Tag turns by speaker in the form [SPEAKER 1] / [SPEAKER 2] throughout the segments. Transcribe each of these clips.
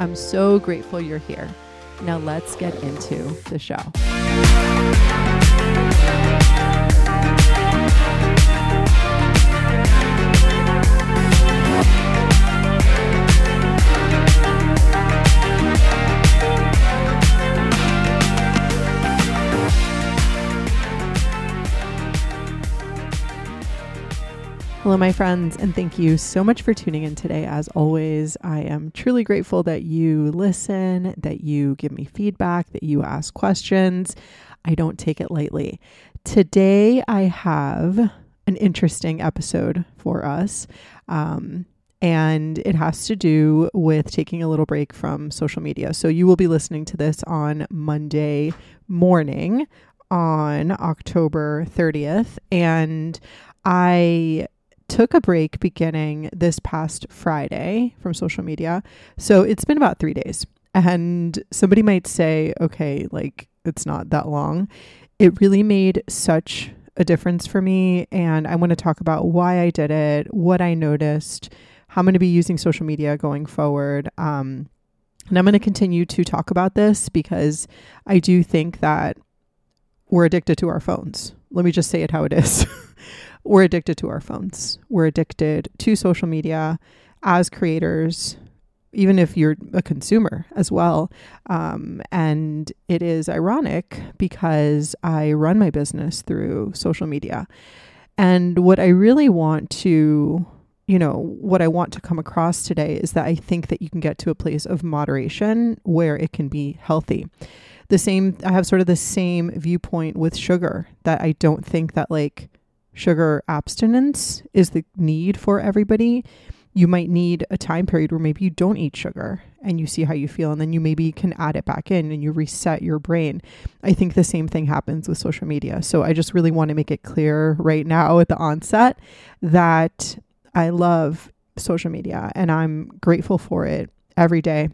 [SPEAKER 1] I'm so grateful you're here. Now let's get into the show. Hello, my friends, and thank you so much for tuning in today. As always, I am truly grateful that you listen, that you give me feedback, that you ask questions. I don't take it lightly. Today, I have an interesting episode for us. Um, and it has to do with taking a little break from social media. So, you will be listening to this on Monday morning on October 30th. And I took a break beginning this past Friday from social media. So it's been about three days. And somebody might say, okay, like it's not that long. It really made such a difference for me. And I want to talk about why I did it, what I noticed, how I'm going to be using social media going forward. Um, and I'm going to continue to talk about this because I do think that we're addicted to our phones. Let me just say it how it is. we're addicted to our phones. We're addicted to social media as creators, even if you're a consumer as well. Um, and it is ironic because I run my business through social media. And what I really want to, you know, what I want to come across today is that I think that you can get to a place of moderation where it can be healthy. The same, I have sort of the same viewpoint with sugar that I don't think that like sugar abstinence is the need for everybody. You might need a time period where maybe you don't eat sugar and you see how you feel, and then you maybe can add it back in and you reset your brain. I think the same thing happens with social media. So I just really want to make it clear right now at the onset that I love social media and I'm grateful for it every day.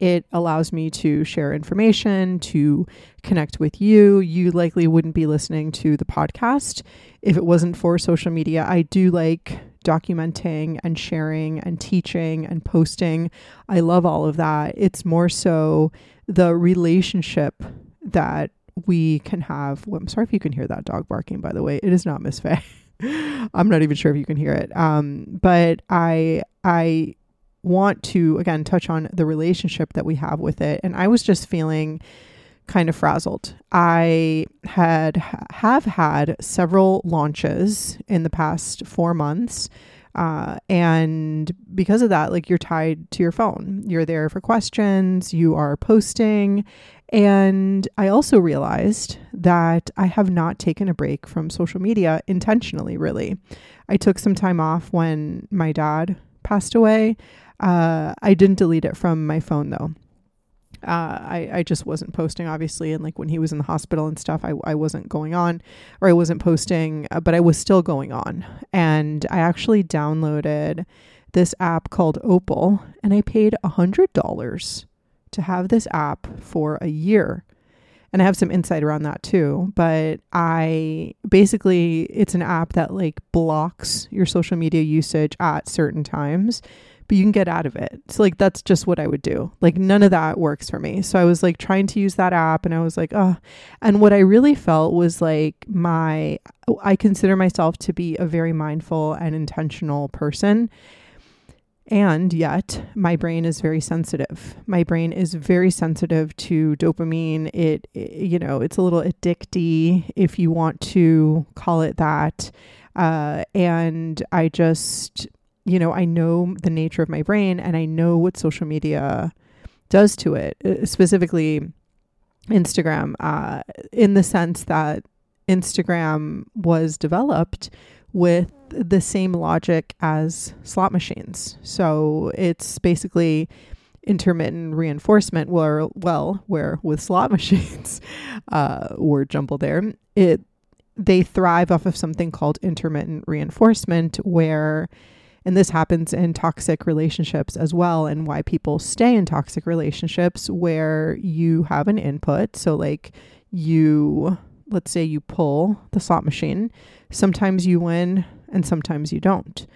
[SPEAKER 1] It allows me to share information, to connect with you. You likely wouldn't be listening to the podcast if it wasn't for social media. I do like documenting and sharing and teaching and posting. I love all of that. It's more so the relationship that we can have. Well, I'm sorry if you can hear that dog barking, by the way. It is not Miss Faye. I'm not even sure if you can hear it. Um, but I I want to again touch on the relationship that we have with it. And I was just feeling kind of frazzled. I had have had several launches in the past 4 months. Uh, and because of that, like you're tied to your phone. You're there for questions, you are posting. And I also realized that I have not taken a break from social media intentionally, really. I took some time off when my dad passed away. Uh, I didn't delete it from my phone though. Uh, I, I just wasn't posting, obviously. And like when he was in the hospital and stuff, I, I wasn't going on or I wasn't posting, uh, but I was still going on. And I actually downloaded this app called Opal and I paid a $100 to have this app for a year. And I have some insight around that too. But I basically, it's an app that like blocks your social media usage at certain times but you can get out of it. So like that's just what I would do. Like none of that works for me. So I was like trying to use that app and I was like, oh. And what I really felt was like my I consider myself to be a very mindful and intentional person. And yet, my brain is very sensitive. My brain is very sensitive to dopamine. It, it you know, it's a little addicty, if you want to call it that. Uh, and I just, you know, I know the nature of my brain and I know what social media does to it, uh, specifically Instagram, uh, in the sense that Instagram was developed with the same logic as slot machines. So it's basically intermittent reinforcement where well where with slot machines uh word jumble there it they thrive off of something called intermittent reinforcement where and this happens in toxic relationships as well and why people stay in toxic relationships where you have an input so like you let's say you pull the slot machine sometimes you win and sometimes you don't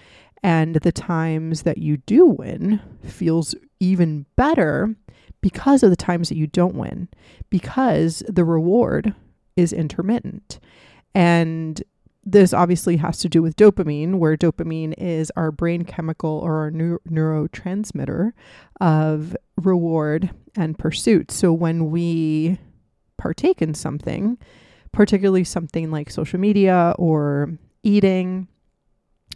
[SPEAKER 1] and the times that you do win feels even better because of the times that you don't win, because the reward is intermittent. And this obviously has to do with dopamine, where dopamine is our brain chemical or our neu- neurotransmitter of reward and pursuit. So when we partake in something, particularly something like social media or eating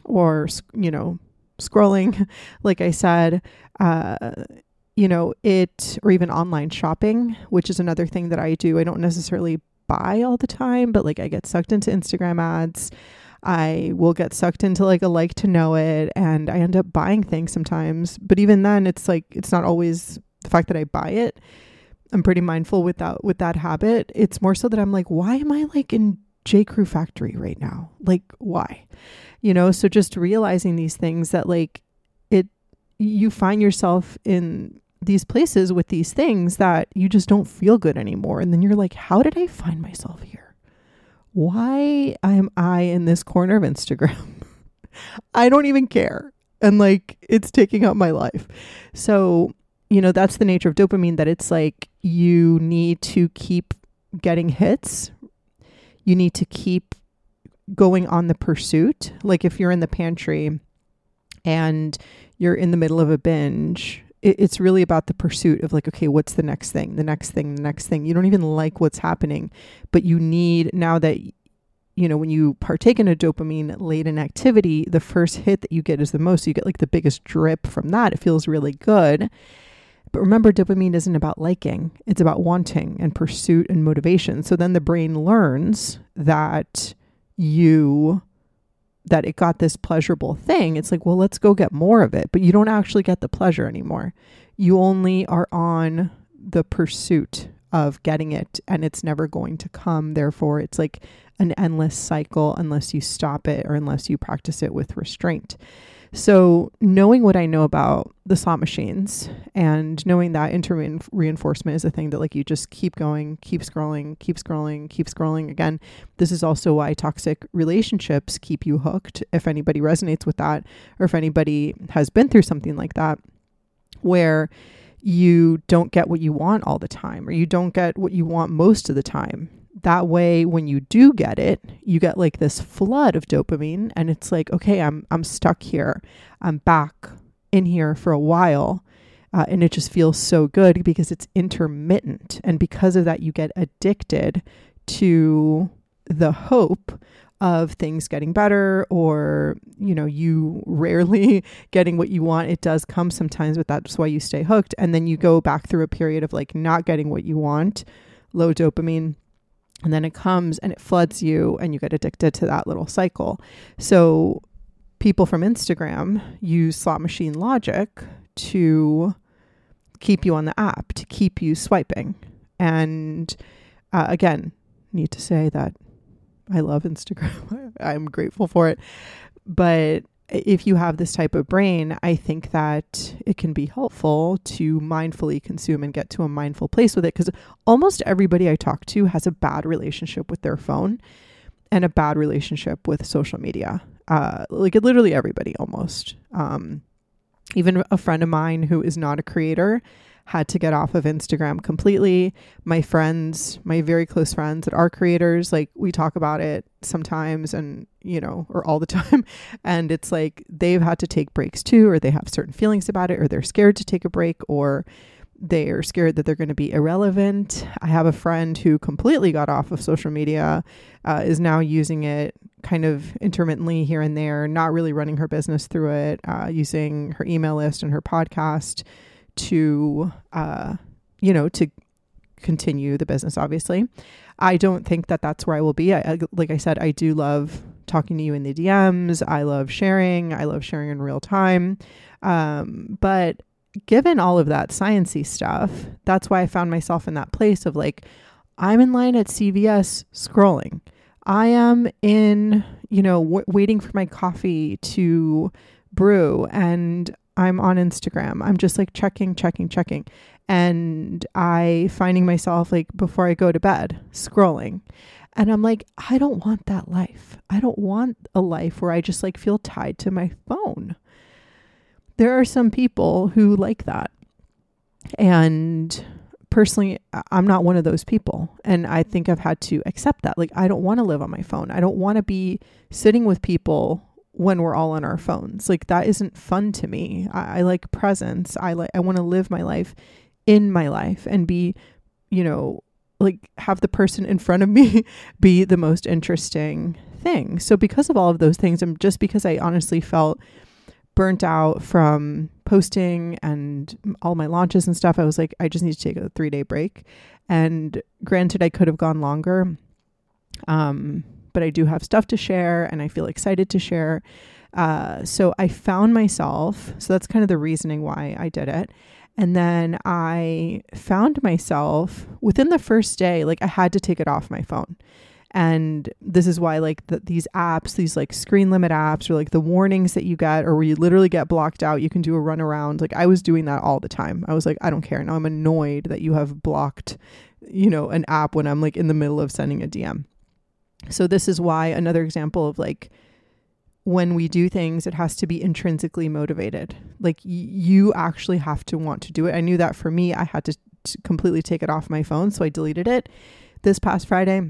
[SPEAKER 1] or, you know, scrolling, like I said, uh, you know, it, or even online shopping, which is another thing that I do. I don't necessarily buy all the time, but like I get sucked into Instagram ads. I will get sucked into like a like to know it and I end up buying things sometimes. But even then it's like it's not always the fact that I buy it. I'm pretty mindful with that with that habit. It's more so that I'm like, why am I like in J. Crew factory right now? Like why? you know so just realizing these things that like it you find yourself in these places with these things that you just don't feel good anymore. And then you're like how did i find myself here? Why am i in this corner of instagram? I don't even care. And like it's taking up my life. So you know that's the nature of dopamine that it's like you need to keep getting hits. You need to keep going on the pursuit. Like if you're in the pantry and you're in the middle of a binge, it, it's really about the pursuit of like, okay, what's the next thing, the next thing, the next thing. You don't even like what's happening, but you need now that you know, when you partake in a dopamine laden activity, the first hit that you get is the most. You get like the biggest drip from that. It feels really good. But remember, dopamine isn't about liking, it's about wanting and pursuit and motivation. So then the brain learns that you that it got this pleasurable thing, it's like, well, let's go get more of it. But you don't actually get the pleasure anymore. You only are on the pursuit of getting it and it's never going to come. Therefore, it's like an endless cycle unless you stop it or unless you practice it with restraint. So, knowing what I know about the slot machines and knowing that intermittent reinforcement is a thing that, like, you just keep going, keep scrolling, keep scrolling, keep scrolling. Again, this is also why toxic relationships keep you hooked. If anybody resonates with that, or if anybody has been through something like that, where you don't get what you want all the time, or you don't get what you want most of the time that way when you do get it you get like this flood of dopamine and it's like okay i'm i'm stuck here. I'm back in here for a while uh, and it just feels so good because it's intermittent. And because of that you get addicted to the hope of things getting better or you know you rarely getting what you want. It does come sometimes but that's why you stay hooked. And then you go back through a period of like not getting what you want low dopamine and then it comes and it floods you and you get addicted to that little cycle. So people from Instagram use slot machine logic to keep you on the app, to keep you swiping. And uh, again, need to say that I love Instagram. I'm grateful for it. But if you have this type of brain, I think that it can be helpful to mindfully consume and get to a mindful place with it because almost everybody I talk to has a bad relationship with their phone and a bad relationship with social media. Uh, like literally everybody almost. Um, even a friend of mine who is not a creator had to get off of Instagram completely. My friends, my very close friends that are creators, like we talk about it sometimes and, you know, or all the time. And it's like they've had to take breaks too, or they have certain feelings about it, or they're scared to take a break, or they're scared that they're going to be irrelevant. I have a friend who completely got off of social media, uh, is now using it kind of intermittently here and there, not really running her business through it, uh, using her email list and her podcast to, uh, you know, to continue the business, obviously. I don't think that that's where I will be. I, I, like I said, I do love talking to you in the DMs. I love sharing. I love sharing in real time. Um, but given all of that sciency stuff, that's why I found myself in that place of like, I'm in line at CVS scrolling. I am in, you know, w- waiting for my coffee to brew and I'm on Instagram. I'm just like checking, checking, checking. And I finding myself like before I go to bed scrolling. And I'm like, I don't want that life. I don't want a life where I just like feel tied to my phone. There are some people who like that. And personally, I'm not one of those people. And I think I've had to accept that. Like, I don't want to live on my phone. I don't want to be sitting with people when we're all on our phones. Like, that isn't fun to me. I, I like presence. I like, I want to live my life in my life and be, you know, like have the person in front of me be the most interesting thing. So, because of all of those things, and just because I honestly felt burnt out from posting and all my launches and stuff, I was like, I just need to take a three day break. And granted, I could have gone longer. Um, but I do have stuff to share and I feel excited to share. Uh, so I found myself, so that's kind of the reasoning why I did it. And then I found myself within the first day, like I had to take it off my phone. And this is why like the, these apps these like screen limit apps or like the warnings that you get or where you literally get blocked out you can do a run around like i was doing that all the time. I was like i don't care. Now i'm annoyed that you have blocked you know an app when i'm like in the middle of sending a dm so this is why another example of like when we do things it has to be intrinsically motivated like y- you actually have to want to do it i knew that for me i had to, to completely take it off my phone so i deleted it this past friday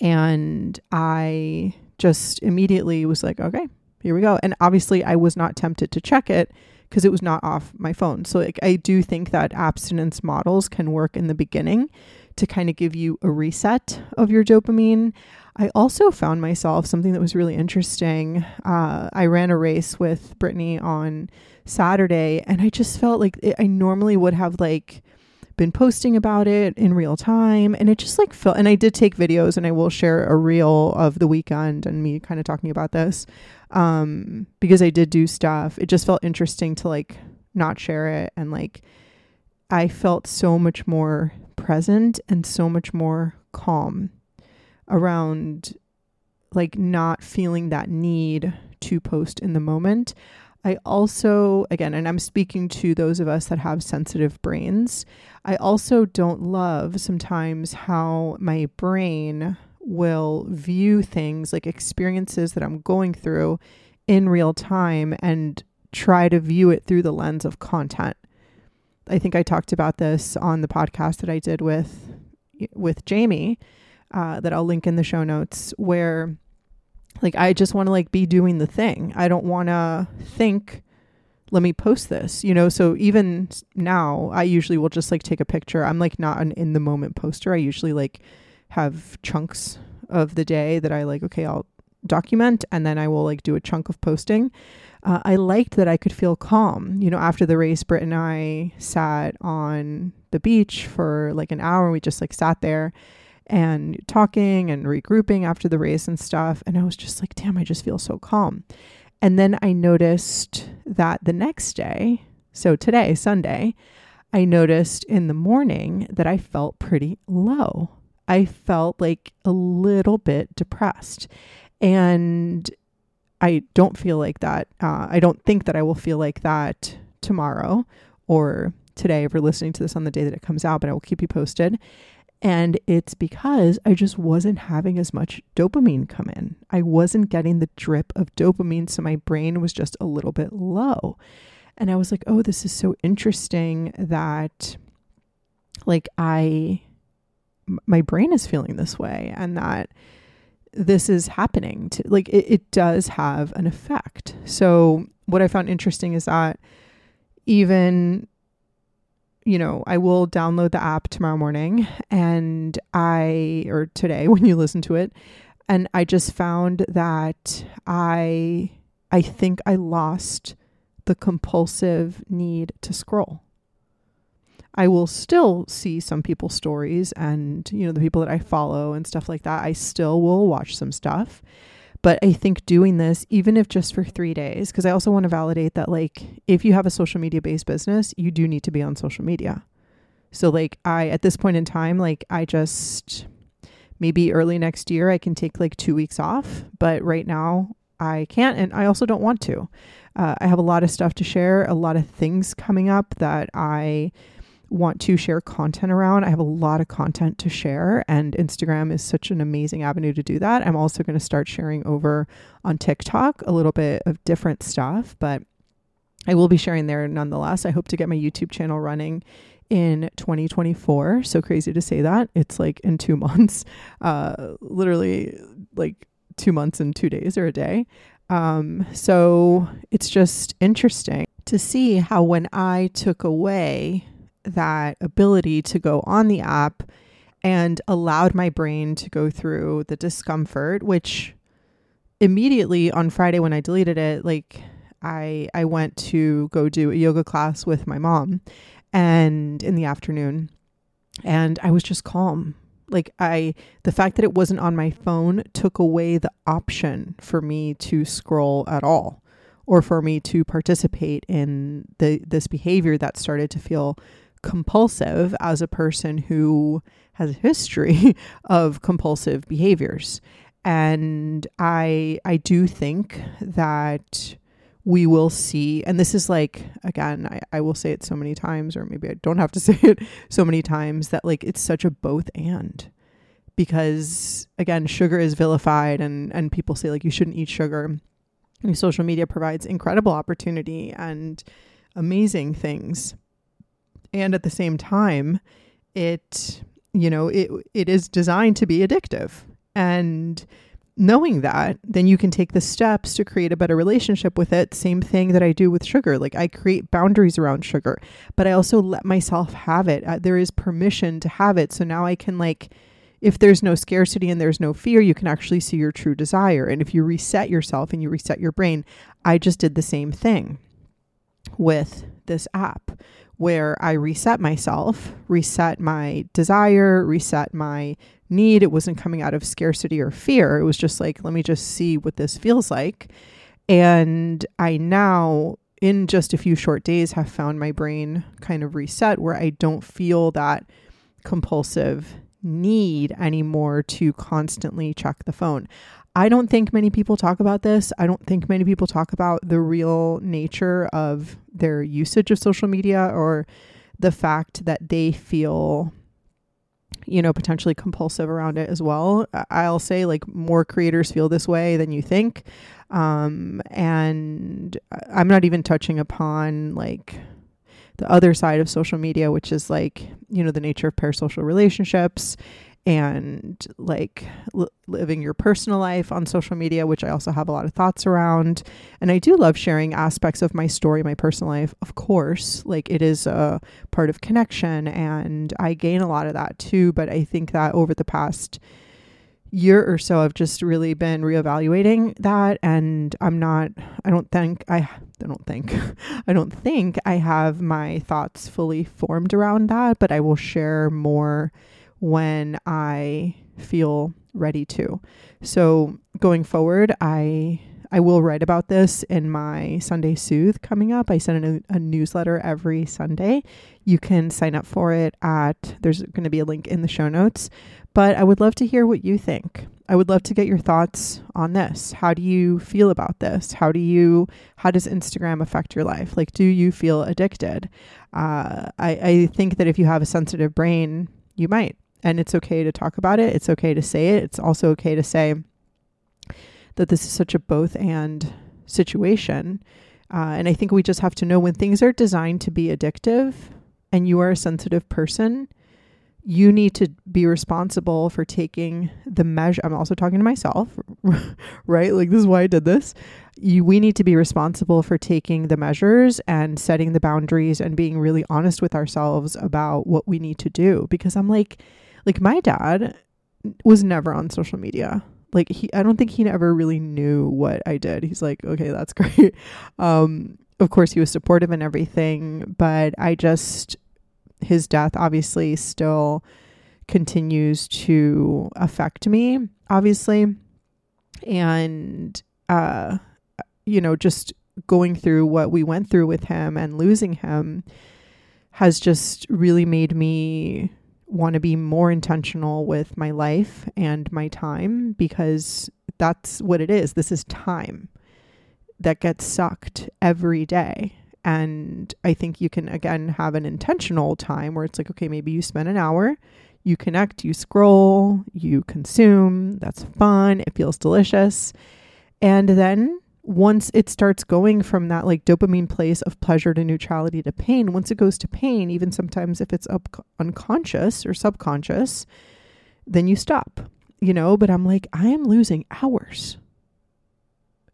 [SPEAKER 1] and I just immediately was like, okay, here we go. And obviously, I was not tempted to check it because it was not off my phone. So, like, I do think that abstinence models can work in the beginning to kind of give you a reset of your dopamine. I also found myself something that was really interesting. Uh, I ran a race with Brittany on Saturday, and I just felt like it, I normally would have like been posting about it in real time and it just like felt and I did take videos and I will share a reel of the weekend and me kind of talking about this um because I did do stuff it just felt interesting to like not share it and like I felt so much more present and so much more calm around like not feeling that need to post in the moment. I also, again, and I'm speaking to those of us that have sensitive brains, I also don't love sometimes how my brain will view things like experiences that I'm going through in real time and try to view it through the lens of content. I think I talked about this on the podcast that I did with with Jamie uh, that I'll link in the show notes where like I just want to like be doing the thing. I don't want to think let me post this, you know? So even now, I usually will just like take a picture. I'm like not an in the moment poster. I usually like have chunks of the day that I like, okay, I'll document and then I will like do a chunk of posting. Uh, I liked that I could feel calm. You know, after the race, Britt and I sat on the beach for like an hour. We just like sat there and talking and regrouping after the race and stuff. And I was just like, damn, I just feel so calm. And then I noticed that the next day, so today, Sunday, I noticed in the morning that I felt pretty low. I felt like a little bit depressed. And I don't feel like that. Uh, I don't think that I will feel like that tomorrow or today if you're listening to this on the day that it comes out, but I will keep you posted. And it's because I just wasn't having as much dopamine come in. I wasn't getting the drip of dopamine. So my brain was just a little bit low. And I was like, oh, this is so interesting that, like, I, my brain is feeling this way and that this is happening to, like, it, it does have an effect. So what I found interesting is that even you know, I will download the app tomorrow morning and I, or today when you listen to it, and I just found that I, I think I lost the compulsive need to scroll. I will still see some people's stories and, you know, the people that I follow and stuff like that. I still will watch some stuff, But I think doing this, even if just for three days, because I also want to validate that, like, if you have a social media based business, you do need to be on social media. So, like, I, at this point in time, like, I just, maybe early next year, I can take like two weeks off. But right now, I can't. And I also don't want to. Uh, I have a lot of stuff to share, a lot of things coming up that I, want to share content around. I have a lot of content to share, and Instagram is such an amazing avenue to do that. I'm also going to start sharing over on TikTok a little bit of different stuff, but I will be sharing there nonetheless. I hope to get my YouTube channel running in 2024. So crazy to say that. It's like in two months, uh, literally like two months and two days or a day. Um, so it's just interesting to see how when I took away that ability to go on the app and allowed my brain to go through the discomfort, which immediately on Friday when I deleted it, like I I went to go do a yoga class with my mom and in the afternoon and I was just calm. Like I the fact that it wasn't on my phone took away the option for me to scroll at all or for me to participate in the this behavior that started to feel compulsive as a person who has a history of compulsive behaviors. And I I do think that we will see, and this is like, again, I, I will say it so many times, or maybe I don't have to say it so many times, that like it's such a both and. Because again, sugar is vilified and, and people say like you shouldn't eat sugar. And social media provides incredible opportunity and amazing things and at the same time it you know it it is designed to be addictive. And knowing that then you can take the steps to create a better relationship with it. Same thing that i do with sugar. Like i create boundaries around sugar but i also let myself have it. Uh, there is permission to have it. So now i can like if there's no scarcity and there's no fear you can actually see your true desire. And if you reset yourself and you reset your brain i just did the same thing with this app where I reset myself, reset my desire, reset my need. It wasn't coming out of scarcity or fear. It was just like, let me just see what this feels like. And I now, in just a few short days, have found my brain kind of reset where I don't feel that compulsive need anymore to constantly check the phone. I don't think many people talk about this. I don't think many people talk about the real nature of their usage of social media or the fact that they feel you know potentially compulsive around it as well i'll say like more creators feel this way than you think um and i'm not even touching upon like the other side of social media which is like you know the nature of parasocial relationships and like li- living your personal life on social media, which I also have a lot of thoughts around. And I do love sharing aspects of my story, my personal life, of course. Like it is a part of connection, and I gain a lot of that too. But I think that over the past year or so, I've just really been reevaluating that. And I'm not, I don't think, I, I don't think, I don't think I have my thoughts fully formed around that, but I will share more when I feel ready to. So going forward, I I will write about this in my Sunday Soothe coming up. I send a, a newsletter every Sunday. You can sign up for it at there's going to be a link in the show notes. But I would love to hear what you think. I would love to get your thoughts on this. How do you feel about this? How do you how does Instagram affect your life? Like do you feel addicted? Uh, I, I think that if you have a sensitive brain, you might and it's okay to talk about it. It's okay to say it. It's also okay to say that this is such a both and situation. Uh, and I think we just have to know when things are designed to be addictive and you are a sensitive person, you need to be responsible for taking the measure. I'm also talking to myself, right? Like, this is why I did this. You, we need to be responsible for taking the measures and setting the boundaries and being really honest with ourselves about what we need to do. Because I'm like, like my dad was never on social media. Like he I don't think he ever really knew what I did. He's like, "Okay, that's great." Um of course he was supportive and everything, but I just his death obviously still continues to affect me, obviously. and uh you know just going through what we went through with him and losing him has just really made me want to be more intentional with my life and my time because that's what it is. This is time that gets sucked every day. And I think you can, again, have an intentional time where it's like, okay, maybe you spend an hour, you connect, you scroll, you consume. That's fun. It feels delicious. And then once it starts going from that like dopamine place of pleasure to neutrality to pain, once it goes to pain, even sometimes if it's up unconscious or subconscious, then you stop, you know. But I'm like, I am losing hours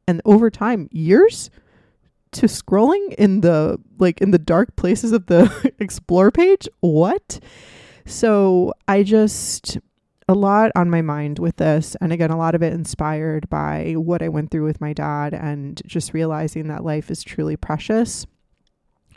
[SPEAKER 1] and over time, years to scrolling in the like in the dark places of the explore page. What? So I just a lot on my mind with this. And again, a lot of it inspired by what I went through with my dad and just realizing that life is truly precious.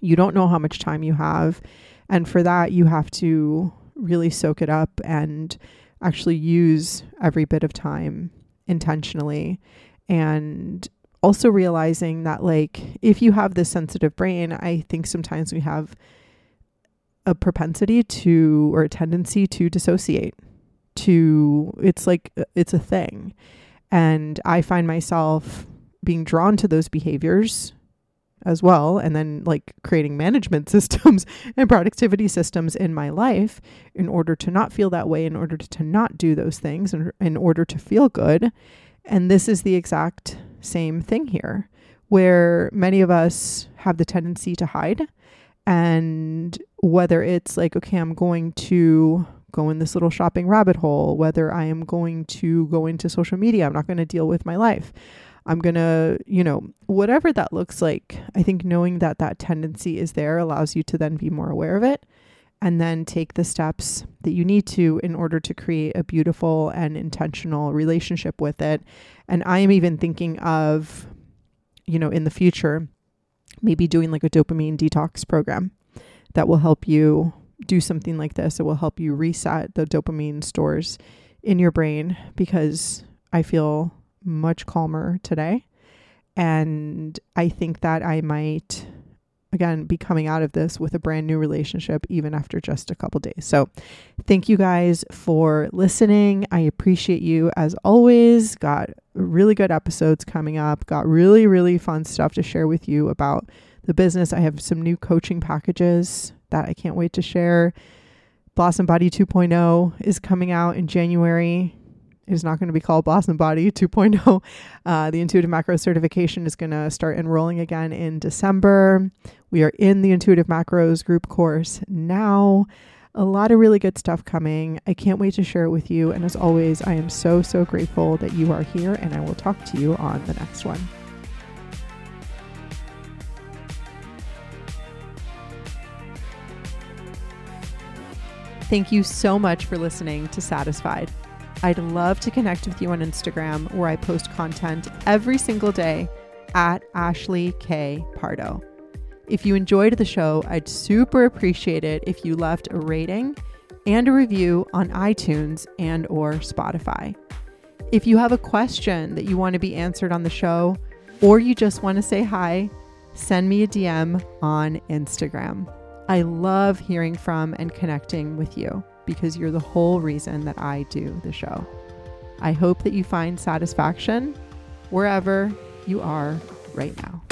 [SPEAKER 1] You don't know how much time you have. And for that, you have to really soak it up and actually use every bit of time intentionally. And also realizing that, like, if you have this sensitive brain, I think sometimes we have a propensity to or a tendency to dissociate to it's like uh, it's a thing. And i find myself being drawn to those behaviors as well and then like creating management systems and productivity systems in my life in order to not feel that way in order to not do those things in, in order to feel good. And this is the exact same thing here where many of us have the tendency to hide. And whether it's like okay i'm going to go in this little shopping rabbit hole, whether I am going to go into social media, I'm not going to deal with my life. I'm going to, you know, whatever that looks like. I think knowing that that tendency is there allows you to then be more aware of it and then take the steps that you need to in order to create a beautiful and intentional relationship with it. And I am even thinking of, you know, in the future, maybe doing like a dopamine detox program that will help you do something like this, it will help you reset the dopamine stores in your brain because I feel much calmer today. And I think that I might, again, be coming out of this with a brand new relationship even after just a couple days. So, thank you guys for listening. I appreciate you as always. Got really good episodes coming up, got really, really fun stuff to share with you about the business. I have some new coaching packages that I can't wait to share. Blossom Body 2.0 is coming out in January. It is not going to be called Blossom Body 2.0. Uh, the Intuitive Macro certification is going to start enrolling again in December. We are in the Intuitive Macros group course now. A lot of really good stuff coming. I can't wait to share it with you. And as always, I am so, so grateful that you are here, and I will talk to you on the next one. Thank you so much for listening to Satisfied. I'd love to connect with you on Instagram where I post content every single day at Ashley K. Pardo. If you enjoyed the show, I'd super appreciate it if you left a rating and a review on iTunes and or Spotify. If you have a question that you want to be answered on the show or you just want to say hi, send me a DM on Instagram. I love hearing from and connecting with you because you're the whole reason that I do the show. I hope that you find satisfaction wherever you are right now.